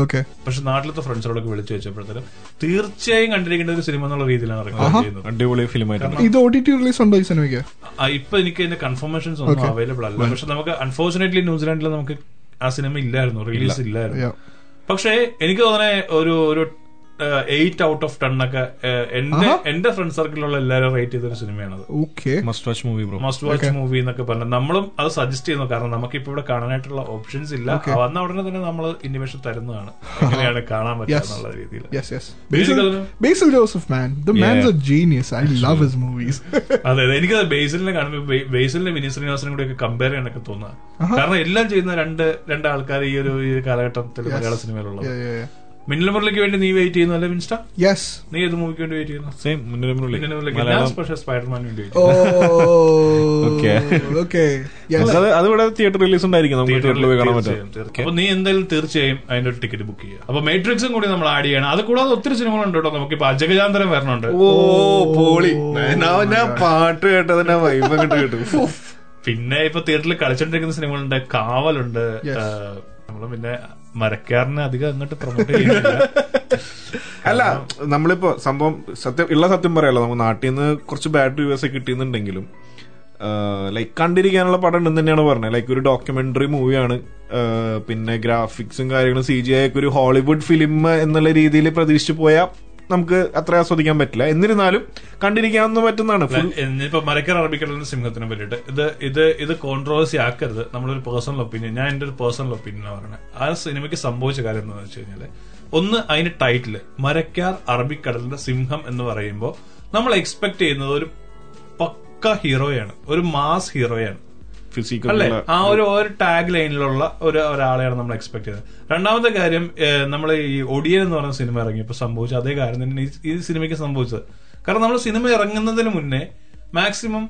പക്ഷെ നാട്ടിലത്തെ ഫ്രണ്ട്സിനോടൊക്കെ വിളിച്ചു വെച്ചപ്പോഴത്തേക്കും തീർച്ചയായും കണ്ടിരിക്കേണ്ട ഒരു സിനിമ എന്നുള്ള രീതിയിലാണ് റെക്കോർഡ് ചെയ്യുന്നത്. അടിപൊളി ഫിലിമായിട്ടുണ്ട് ഇത് ഒ ടി ടി റിലീസ് ഉണ്ടോ ഈ സിനിമയ്ക്ക് ഇപ്പൊ എനിക്ക് അതിന്റെ കൺഫർമേഷൻസ് ഒന്നും. അവൈലബിൾ അല്ല. പക്ഷെ നമുക്ക് അൺഫോർച്ചുനേറ്റ്ലി ന്യൂസിലാൻഡിൽ നമുക്ക് ആ സിനിമ ഇല്ലായിരുന്നു. റിലീസ് ഇല്ലായിരുന്നു. പക്ഷേ എനിക്ക് തോന്നുന്നത് ഒരു ഒരു എയ്റ്റ് ഔട്ട് ഓഫ് ടെൻ ഒക്കെ എന്റെ എന്റെ ഫ്രണ്ട് സർക്കിളിലുള്ള എല്ലാവരും റേറ്റ് ചെയ്തൊരു സിനിമയാണത്. Okay must watch movie bro must watch movie എന്നൊക്കെ പറഞ്ഞു. നമ്മളും അത് സജസ്റ്റ് ചെയ്യുന്നു. കാരണം നമുക്ക് ഇപ്പൊ ഇവിടെ കാണാനായിട്ടുള്ള ഓപ്ഷൻസ് ഇല്ല. വന്ന ഉടനെ തന്നെ നമ്മൾ ഇന്റിമേഷൻ തരുന്നതാണ്. എങ്ങനെയാണ് കാണാൻ പറ്റുക രീതിയിൽ Yes, yes. Basil Basil, Joseph? Basil Joseph, man. The Yeah. man's a genius. I love his അതെ അതെ. എനിക്കത് ബേസിലിനെ കാണുമ്പോൾ ബേസിലിനെ വിനീത് ശ്രീനിവാസനും കൂടി ഒക്കെ കമ്പയർ ചെയ്യാനൊക്കെ തോന്നുക കാരണം എല്ലാം ചെയ്യുന്ന രണ്ട് രണ്ട് ആൾക്കാർ ഈ ഒരു കാലഘട്ടത്തിൽ മലയാള സിനിമയിലുള്ളത്. മിന്നൽ മുരളിക്ക് വേണ്ടി നീ വെയിറ്റ് ചെയ്യുന്നു അല്ലേ മിൻസ്റ്റ യെസ് നീ ഏത് മൂവിക്ക് വേണ്ടി വെയിറ്റ് ചെയ്യുന്നു? സെയിം മുന്നിൽ മിന്നൽ മുരളിക്ക് ഞാൻ മലയാളം പക്ഷേ സ്പൈഡർമാൻ വേണ്ടി വെയിറ്റ് ചെയ്യുന്നു ഓക്കേ Okay. okay. അത് അത് ഇവിടെ തിയേറ്റർ റിലീസ് ഉണ്ടായിരിക്കും. നമുക്ക് തിയേറ്ററിൽ പോയി കാണാൻ തീർച്ചയായും, പറ്റും. അപ്പൊ നീ എന്തായാലും തീർച്ചയായും അതിന്റെ ഒരു ടിക്കറ്റ് ബുക്ക് ചെയ്യുക. അപ്പൊ മാട്രിക്സും കൂടി നമ്മൾ ആഡ് ചെയ്യണം. അത് കൂടാതെ ഒത്തിരി സിനിമകളുണ്ട് കേട്ടോ. നമുക്ക് ഇപ്പൊ അജഗജാന്തരം വരണുണ്ട്. ഓ പോളി. ഞാൻ ഞാൻ പാട്ട് കേട്ടതിന്റെ വൈബ് അങ്ങോട്ട് കേട്ടു. പിന്നെ ഇപ്പൊ തിയേറ്ററിൽ കളിച്ചോണ്ടിരിക്കുന്ന സിനിമകളുണ്ട്. കാവലുണ്ട്. Yes. നമ്മൾ പിന്നെ മരക്കാരനെ അധികം അങ്ങോട്ട് പ്രൊമോട്ട് ചെയ്യുന്നില്ല. അല്ല നമ്മളിപ്പോ സംഭവം സത്യം ഉള്ള സത്യം പറയാലോ നമുക്ക് നാട്ടിൽ നിന്ന് കുറച്ച് ബാഡ് റിവ്യൂസ് കിട്ടിയെന്നുണ്ടെങ്കിലും ലൈക്ക് കണ്ടിരിക്കാനുള്ള പടം ഉണ്ടെന്ന് തന്നെയാണ് പറഞ്ഞത്. ലൈക്ക് ഒരു ഡോക്യുമെന്ററി മൂവിയാണ് പിന്നെ ഗ്രാഫിക്സും കാര്യങ്ങളും സി ജി ഒക്കെ ഒരു ഹോളിവുഡ് ഫിലിം എന്നുള്ള രീതിയിൽ പ്രതീക്ഷിച്ചു പോയാൽ നമുക്ക് അത്ര ആസ്വദിക്കാൻ പറ്റില്ല. എന്നിരുന്നാലും കണ്ടിരിക്കാവുന്ന പറ്റുന്നതാണ്. ഇപ്പൊ മരക്കർ അറബിക്കടലിന്റെ സിംഹത്തിനെ പറ്റിയിട്ട്. ഇത് ഇത് ഇത് കോൺട്രവേഴ്സി ആക്കരുത്. നമ്മളൊരു പേഴ്സണൽ ഒപ്പീനിയൻ ഞാൻ എന്റെ ഒരു പേഴ്സണൽ ഒപ്പീനിയൻ പറയുന്നത്. ആ സിനിമയ്ക്ക് സംഭവിച്ച കാര്യം എന്താണെന്ന് വെച്ച് കഴിഞ്ഞാൽ ഒന്ന് അതിന്റെ ടൈറ്റിൽ മരക്കാർ അറബിക്കടലിന്റെ സിംഹം എന്ന് പറയുമ്പോൾ നമ്മൾ എക്സ്പെക്ട് ചെയ്യുന്നത് ഒരു പക്ക ഹീറോയാണ് ഒരു മാസ് ഹീറോയാണ് അല്ലെ? ഫിസിക്കൽ ആ ഒരു ഒരു ടാഗ് ലൈനിലുള്ള ഒരു ഒരാളെയാണ് നമ്മൾ എക്സ്പെക്ട് ചെയ്തത്. രണ്ടാമത്തെ കാര്യം നമ്മൾ ഈ ഒടിയൻ എന്ന് പറഞ്ഞ സിനിമ ഇറങ്ങിയപ്പോൾ സംഭവിച്ച അതേ കാര്യം തന്നെ ഈ- സിനിമയ്ക്ക് സംഭവിച്ചത്. കാരണം നമ്മൾ സിനിമ ഇറങ്ങുന്നതിന് മുന്നേ മാക്സിമം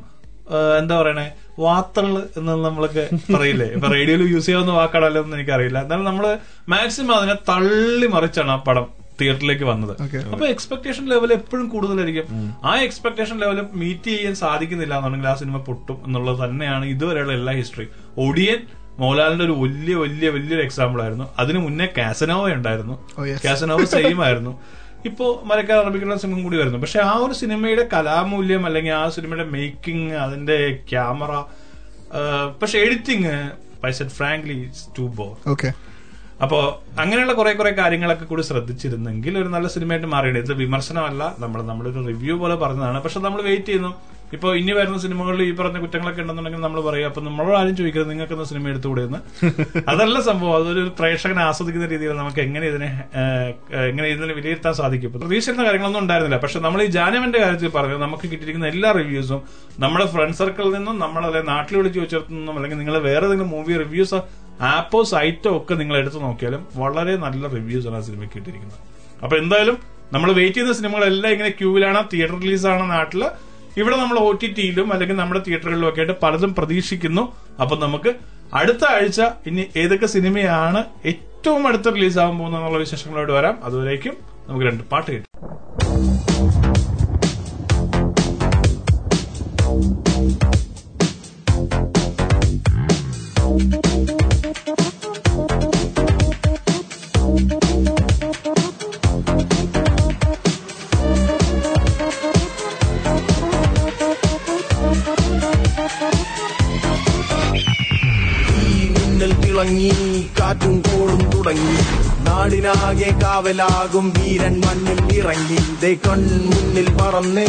എന്താ പറയണേ? വാർത്തകൾ എന്ന് നമ്മളൊക്കെ പറയില്ലേ? ഇപ്പൊ റേഡിയോയിൽ യൂസ് ചെയ്യാവുന്ന വാക്കാണല്ലോ എന്ന് എനിക്കറിയില്ല. എന്നാലും നമ്മൾ മാക്സിമം അതിനെ തള്ളി മറിച്ചാണ് ആ പടം. തിയേറ്ററിലേക്ക് വന്നത്. അപ്പൊ എക്സ്പെക്ടേഷൻ ലെവൽ എപ്പോഴും കൂടുതലായിരിക്കും. ആ എക്സ്പെക്ടേഷൻ ലെവൽ മീറ്റ് ചെയ്യാൻ സാധിക്കുന്നില്ല എന്നുണ്ടെങ്കിൽ ആ സിനിമ പൊട്ടും എന്നുള്ളത് തന്നെയാണ് ഇതുവരെയുള്ള എല്ലാ ഹിസ്റ്ററി ഒടിയൻ മോഹൻലാലിന്റെ ഒരു വലിയ വലിയ വലിയൊരു എക്സാമ്പിൾ ആയിരുന്നു. അതിന് മുന്നേ കാസനോവ ഉണ്ടായിരുന്നു. Oh, കാസനോവ സെയിം ആയിരുന്നു. ഇപ്പോ മരക്കാർ അറബിക്കുള്ള സിനിമ കൂടി വരുന്നു. പക്ഷെ ആ ഒരു സിനിമയുടെ കലാമൂല്യം അല്ലെങ്കിൽ ആ സിനിമയുടെ മേക്കിംഗ് അതിന്റെ ക്യാമറ പക്ഷെ editing I said frankly to bore Okay. അപ്പോ അങ്ങനെയുള്ള കുറെ കുറെ കാര്യങ്ങളൊക്കെ കൂടി ശ്രദ്ധിച്ചിരുന്നെങ്കിൽ ഒരു നല്ല സിനിമയായിട്ട് മാറിയിട്ട് ഇത് വിമർശനമല്ല. നമ്മൾ നമ്മളൊരു റിവ്യൂ പോലെ പറഞ്ഞതാണ്. പക്ഷെ നമ്മൾ വെയിറ്റ് ചെയ്യുന്നു. ഇപ്പൊ ഇനി വരുന്ന സിനിമകളിൽ ഈ പറഞ്ഞ കുറ്റങ്ങളൊക്കെ ഉണ്ടെന്നുണ്ടെങ്കിൽ നമ്മൾ പറയും അപ്പൊ നമ്മളോട് ആരും ചോദിക്കരുത്. നിങ്ങൾക്ക് എന്ന സിനിമ എടുത്തുകൂടെ എന്ന് അതല്ല സംഭവം. അതൊരു പ്രേക്ഷകനെ ആസ്വദിക്കുന്ന രീതിയിൽ നമുക്ക് എങ്ങനെ ഇതിനെ എങ്ങനെ ഇതിനെ വിലയിരുത്താൻ സാധിക്കും? ഇപ്പൊ പ്രതീക്ഷിക്കുന്ന കാര്യങ്ങളൊന്നും ഉണ്ടായിരുന്നില്ല. പക്ഷെ നമ്മൾ ഈ ജാനവന്റെ കാര്യത്തിൽ പറഞ്ഞു നമുക്ക് കിട്ടിയിരിക്കുന്ന എല്ലാ റിവ്യൂസും നമ്മുടെ ഫ്രണ്ട് സർക്കിളിൽ നിന്നും നമ്മളെ നാട്ടിൽ വിളിച്ച് ചോദിച്ചിടത്തുനിന്നും അല്ലെങ്കിൽ നിങ്ങൾ വേറെ ഏതെങ്കിലും മൂവി റിവ്യൂസ് ആപ്പോ സൈറ്റോ ഒക്കെ നിങ്ങൾ എടുത്തു നോക്കിയാലും വളരെ നല്ല റിവ്യൂസ് ആണ് ആ സിനിമയ്ക്ക് കിട്ടിയിരിക്കുന്നത്. അപ്പൊ എന്തായാലും നമ്മൾ വെയിറ്റ് ചെയ്യുന്ന സിനിമകളെല്ലാം ഇങ്ങനെ ക്യൂവിലാണ് തിയേറ്റർ റിലീസാണ് നാട്ടിൽ. ഇവിടെ നമ്മൾ ഒ ടി ടിയിലും അല്ലെങ്കിൽ നമ്മുടെ തിയേറ്ററുകളിലും ഒക്കെ ആയിട്ട് പലതും പ്രതീക്ഷിക്കുന്നു. അപ്പൊ നമുക്ക് അടുത്ത ആഴ്ച ഇനി ഏതൊക്കെ സിനിമയാണ് ഏറ്റവും അടുത്ത റിലീസാകാൻ പോകുന്നത് എന്നുള്ള വിശേഷങ്ങളോട് വരാം. അതുവരേക്കും നമുക്ക് രണ്ട് പാട്ട് കേട്ടു. ഈ നാടിനാകെ കാവലാകും വീരൻ മണ്ണിൽ ഇറങ്ങി. ദേ കൺമുന്നിൽ പറന്ന്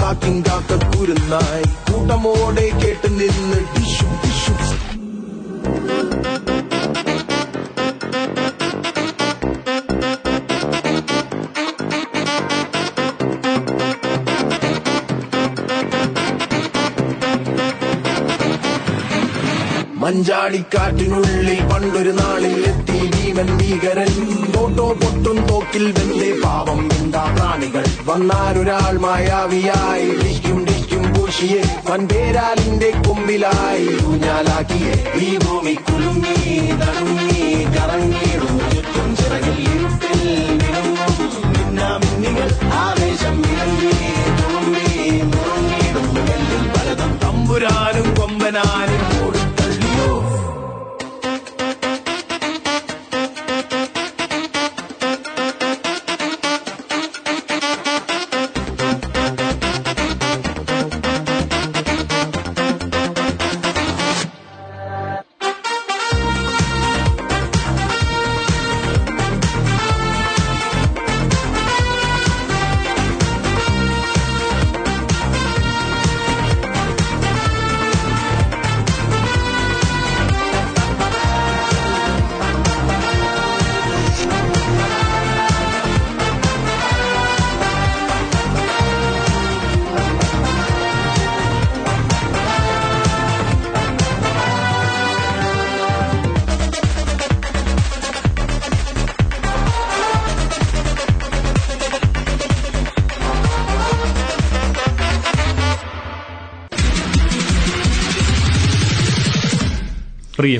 കാക്കിൻ കാക്ക കുരുന്നായി കൂട്ടമോടെ കേട്ട് നിന്ന് അഞ്ചാടിക്കാറ്റിനുള്ളിൽ പണ്ടൊരു നാളിൽ എത്തി ഭീമൻ ഭീകരൻ. തോട്ടോ പൊട്ടും തോക്കിൽ വെന്തേ പാവം എന്താ പ്രാണികൾ. വന്നാരൊരാൾ മായാവിയായി ഡിക്കും ഡിക്കും പൂശിയെ. വൻപേരാലിന്റെ കൊമ്പിലായി ഊഞ്ഞാലാക്കിയെ. ഈ ഭൂമി കുലുങ്ങി തണുങ്ങി കറങ്ങിടും ചുറ്റും ചിറകിൽ നിങ്ങൾ നിറങ്ങും. മിന്നാമിന്നികൾ ആവേശം ഇറങ്ങി തുളുമ്പി നുറങ്ങിടും പലതും തമ്പുരാനും കൊമ്പനായ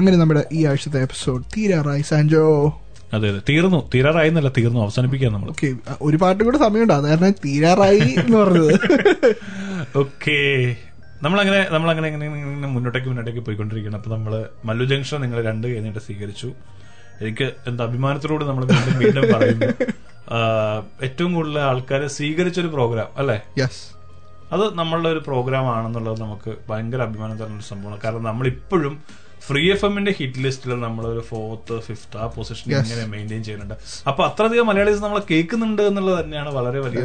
അങ്ങനെ നമ്മുടെ ഈ ആഴ്ചത്തെ എപ്പിസോഡ് തീരാറായി സാൻജോ. അതെ അതെ. തീർന്നു. തീരാറായി എന്നല്ല തീർന്നു. അവസാനിപ്പിക്കാം നമ്മൾ. ഓക്കെ ഒരു പാട്ട് കൂടെ സമയമുണ്ട്. അതായത് തീരാറായി എന്ന് പറഞ്ഞത്. ഓക്കെ നമ്മളങ്ങനെ നമ്മളങ്ങനെ ഇങ്ങനെ മുന്നോട്ടേക്ക് മുന്നോട്ടേക്ക് പോയിക്കൊണ്ടിരിക്കുകയാണ്. അപ്പൊ നമ്മൾ മല്ലു ജംഗ്ഷൻ നിങ്ങൾ രണ്ട് കഴിഞ്ഞിട്ട് സ്വീകരിച്ചു. എനിക്ക് എന്താ അഭിമാനത്തിലൂടെ നമ്മൾ വീണ്ടും വീണ്ടും പറയുന്നു. ഏറ്റവും കൂടുതൽ ആൾക്കാരെ സ്വീകരിച്ചൊരു പ്രോഗ്രാം അല്ലേ? യെസ് അത് നമ്മളുടെ ഒരു പ്രോഗ്രാം ആണെന്നുള്ളത് നമുക്ക് ഭയങ്കര അഭിമാനം തരുന്ന ഒരു സംഭവമാണ്. കാരണം നമ്മളിപ്പോഴും ഫ്രീ എഫ് എമ്മിന്റെ ഹിറ്റ് ലിസ്റ്റിൽ നമ്മൾ ഒരു ഫോർത്ത് ഫിഫ്ത് ആ പൊസിഷൻ. ഇങ്ങനെ മെയിന്റെയിൻ ചെയ്യുന്നുണ്ട്. അപ്പൊ അത്രയധികം മലയാളീസ് നമ്മൾ കേൾക്കുന്നുണ്ട് എന്നുള്ളത് തന്നെയാണ് വളരെ വലിയ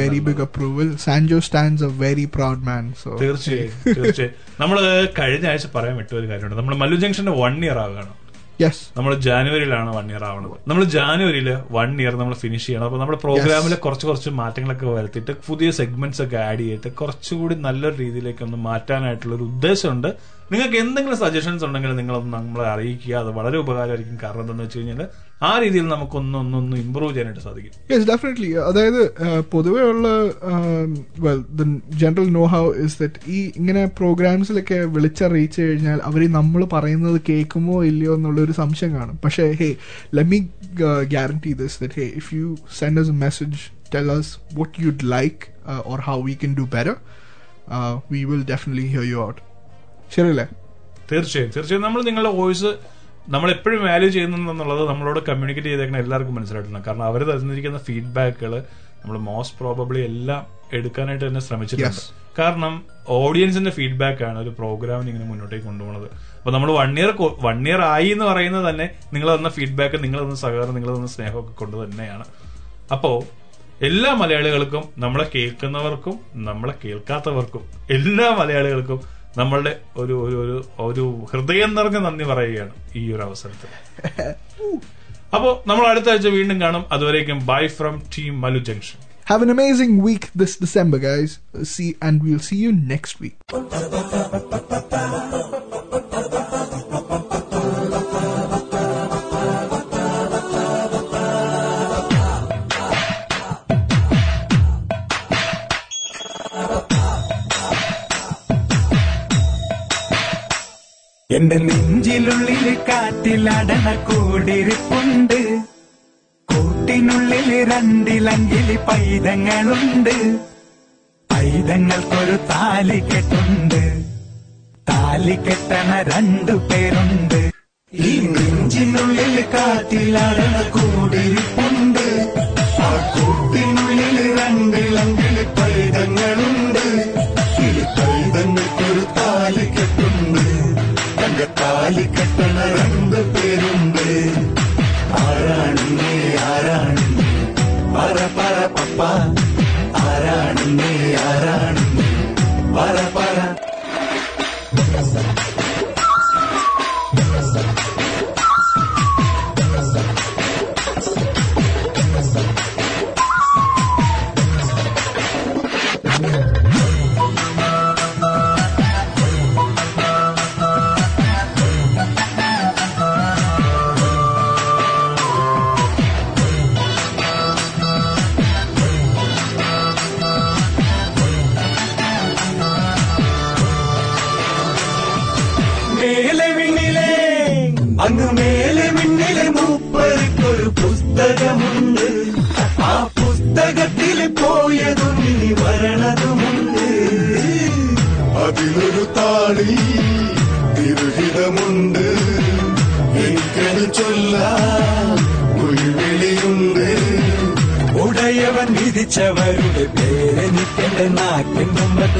very big approval Sanjo big a very proud man so തീർച്ചയായും തീർച്ചയായും. നമ്മൾ കഴിഞ്ഞ ആഴ്ച പറയാൻ വിട്ട ഒരു കാര്യമുണ്ട്. നമ്മൾ മല്ലു ജംഗ്ഷന്റെ വൺ ഇയർ ആവുകയാണ് yes, നമ്മൾ ജാനുവരിയിലാണ് വൺ ഇയർ ആവുന്നത് നമ്മൾ ജാനുവരിയിൽ വൺ ഇയർ നമ്മൾ ഫിനിഷ് ചെയ്യണം. അപ്പൊ നമ്മുടെ പ്രോഗ്രാമിൽ കുറച്ച് കുറച്ച് മാറ്റങ്ങളൊക്കെ വരുത്തിയിട്ട് പുതിയ സെഗ്മെന്റ്സ് ഒക്കെ ആഡ് ചെയ്തിട്ട് കുറച്ചുകൂടി നല്ലൊരു രീതിയിലേക്ക് ഒന്ന് മാറ്റാനായിട്ടുള്ള ഒരു ഉദ്ദേശമുണ്ട്. നിങ്ങൾക്ക് എന്തെങ്കിലും സജഷൻസ് ഉണ്ടെങ്കിൽ നിങ്ങളൊന്ന് നമ്മളെ അറിയിക്കുക. അത് വളരെ ഉപകാരമായിരിക്കും. കാരണം എന്താണെന്ന് വെച്ച് കഴിഞ്ഞാൽ ആ രീതിയിൽ നമുക്കൊന്നൊന്നൊന്ന് ഇമ്പ്രൂവ് ചെയ്യാനായിട്ട് സാധിക്കും. യെസ് ഡെഫിനറ്റ്ലി അതായത് പൊതുവേ പൊതുവെയുള്ള well the general know how is that ഈ ഇങ്ങനെ പ്രോഗ്രാംസിലൊക്കെ വിളിച്ചറിയിച്ചു കഴിഞ്ഞാൽ അവർ നമ്മൾ പറയുന്നത് കേൾക്കുമോ ഇല്ലയോ എന്നുള്ളൊരു സംശയം കാണും. പക്ഷേ hey let me guarantee this that hey if you send us a message tell us what you'd like or how we we do do we will definitely hear you out you out. ശരിയല്ലേ? തീർച്ചയായും തീർച്ചയായും. നമ്മൾ നിങ്ങളുടെ voice നമ്മൾ എപ്പോഴും value ചെയ്യുന്നുണ്ടെന്നുള്ളത് നമ്മളോട് communicate ചെയ്തേക്കുന്ന എല്ലാവർക്കും മനസ്സിലായിട്ടുണ്ട് കാരണം അവർ തന്നിരിക്കുന്ന ഫീഡ്ബാക്കുകൾ നമ്മൾ മോസ്റ്റ് പ്രോബബ്ലി എല്ലാം എടുക്കാനായിട്ട് തന്നെ ശ്രമിച്ചിട്ടുണ്ട്. കാരണം ഓഡിയൻസിന്റെ ഫീഡ്ബാക്ക് ആണ് ഒരു പ്രോഗ്രാമിന് ഇങ്ങനെ മുന്നോട്ടേക്ക് കൊണ്ടുപോകുന്നത് അപ്പൊ നമ്മൾ വൺ ഇയർ വൺ ഇയർ ആയി എന്ന് പറയുന്നത് തന്നെ നിങ്ങൾ തന്ന ഫീഡ്ബാക്ക് നിങ്ങൾ തന്ന സഹകരണം നിങ്ങൾ തന്ന സ്നേഹമൊക്കെ കൊണ്ട് തന്നെയാണ്. അപ്പോ എല്ലാ മലയാളികൾക്കും നമ്മളെ കേൾക്കുന്നവർക്കും നമ്മളെ കേൾക്കാത്തവർക്കും എല്ലാ മലയാളികൾക്കും നമ്മളുടെ ഒരു ഒരു ഒരു ഒരു ഹൃദയം നിറഞ്ഞ നന്ദി പറയുകയാണ് ഈ ഒരു അവസരത്തിൽ അപ്പോ നമ്മൾ അടുത്ത ആഴ്ച വീണ്ടും കാണും അതുവരേക്കും bye from team Malu junction Have an amazing week this December, guys. See, and we'll see you next week. എന്റെ നെഞ്ചിലുള്ളിൽ കാറ്റിലടണ കൂടിരിപ്പുണ്ട്. കൂട്ടിനുള്ളിൽ രണ്ടിലങ്കിലി പൈതങ്ങളുണ്ട്. പൈതങ്ങൾക്കൊരു താലി കെട്ടുണ്ട് താലി കെട്ടണ രണ്ടു പേരുണ്ട്. ഈ നെഞ്ചിനുള്ളിൽ കാറ്റിലടണ കൂടിരിപ്പുണ്ട്. ആ കൂട്ടിനുള്ളിൽ രണ്ടിലങ്കിലി പൈതങ്ങളുണ്ട്. ഈ പൈതങ്ങൾക്കൊരു താലി കെട്ടുണ്ട് തങ്ക താലി കെട്ടണ രണ്ടു പേരുണ്ട് ആരാണ് നീ ആരാണ് നീ പറ പറ പപ്പ ആരാണ് നീ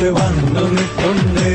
levándome con él.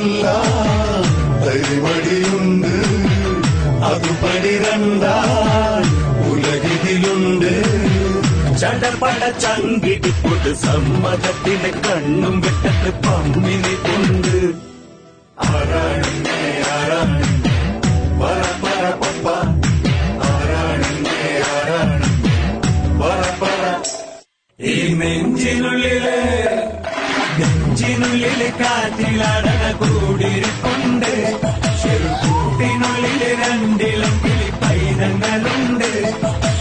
മറുപടി ചൊല്ലാൻ ധൈര്യമടിയുണ്ട് അതുപടി രണ്ടാൻ ഉലകിതിലുണ്ട് ചടപട ചങ്കിടിപ്പൊട്ട് സമ്മതത്തിന് കണ്ണും വെട്ടത്ത് പമ്മിനി കൊണ്ട് കാറ്റിലടന കൂടിയിരിപ്പുണ്ട് ചെറുകൂട്ടിനുള്ളിൽ രണ്ടിലും കിളി പൈതങ്ങളുണ്ട്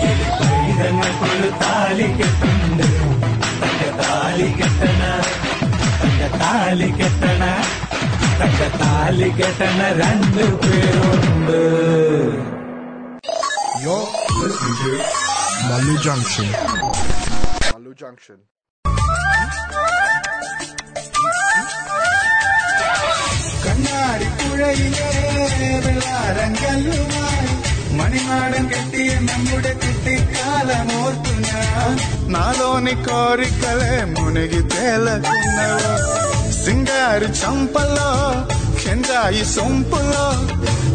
കിളി പൈതങ്ങൾക്കൊരു താലി കെട്ടുണ്ട് തന്റെ താലി കെട്ടണ തന്റെ താലി കെട്ടണ തന്റെ താലി കെട്ടണ രണ്ടു പേരുണ്ട് You're listening to Malu Junction. Malu Junction. കണ്ണാടി പുഴയിലെ വെള്ളാരങ്കല്ലുമായി മണിമാടം കെട്ടിയ നമ്മുടെ കുട്ടിക്കാലമോർത്തു ഞാൻ നാദോനി കോരിക്കലെ മുനകി തേലക്കുന്നവോ സിംഗാരി ചമ്പലോ കെഞ്ചായി സൊമ്പുലോ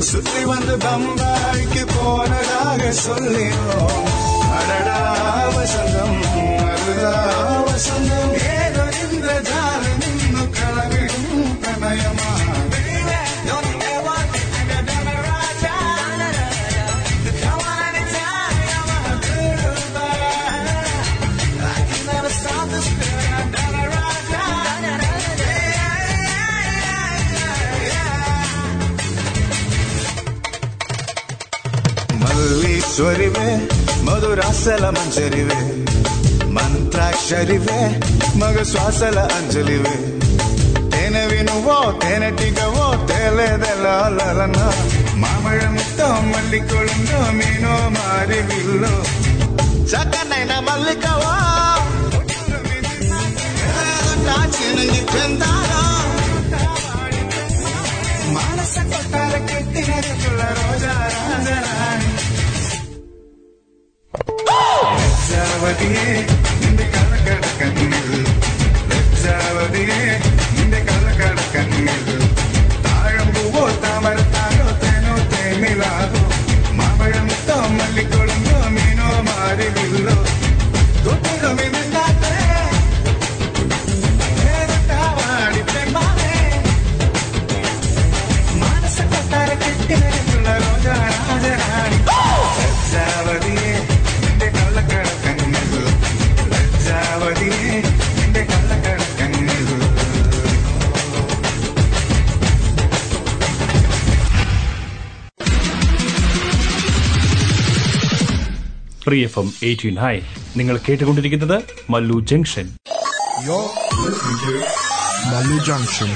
சுத்தி வந்து பம்பாய்க்கு போனதாக சொல்லியோ அடடா வசந்தம் அருதா வசந்தம் స్వరివే ಮಧುರಾಸಲ ಮಂಜರಿವೆ మంత్రాక్షరివే మగ ಶ್ವಾಸಲ అంజలివే. తేనె వినువో తేనె టిగవో తేలేదెలాలన మామడంతో మళ్ళీ కొడుందో నేను మారి విల్లు. చక్కనైన మల్లికవో. చిన్నది మానస కొట్టాల కెట్టిన రోజా రాజరా कावड़िए निकाल कर എഫ് എം എയ്റ്റീൻ ഹൈ നിങ്ങൾ കേട്ടുകൊണ്ടിരിക്കുന്നത് Mallu Junction You're listening to Malu Junction.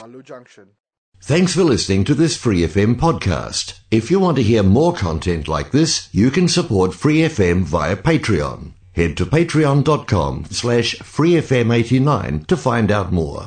Malu Junction. Thanks for listening to this Free FM podcast. If you want to hear more content like this, you can support Free FM via Patreon. Head to patreon.com slash freefm89 to find out more.